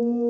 Bye.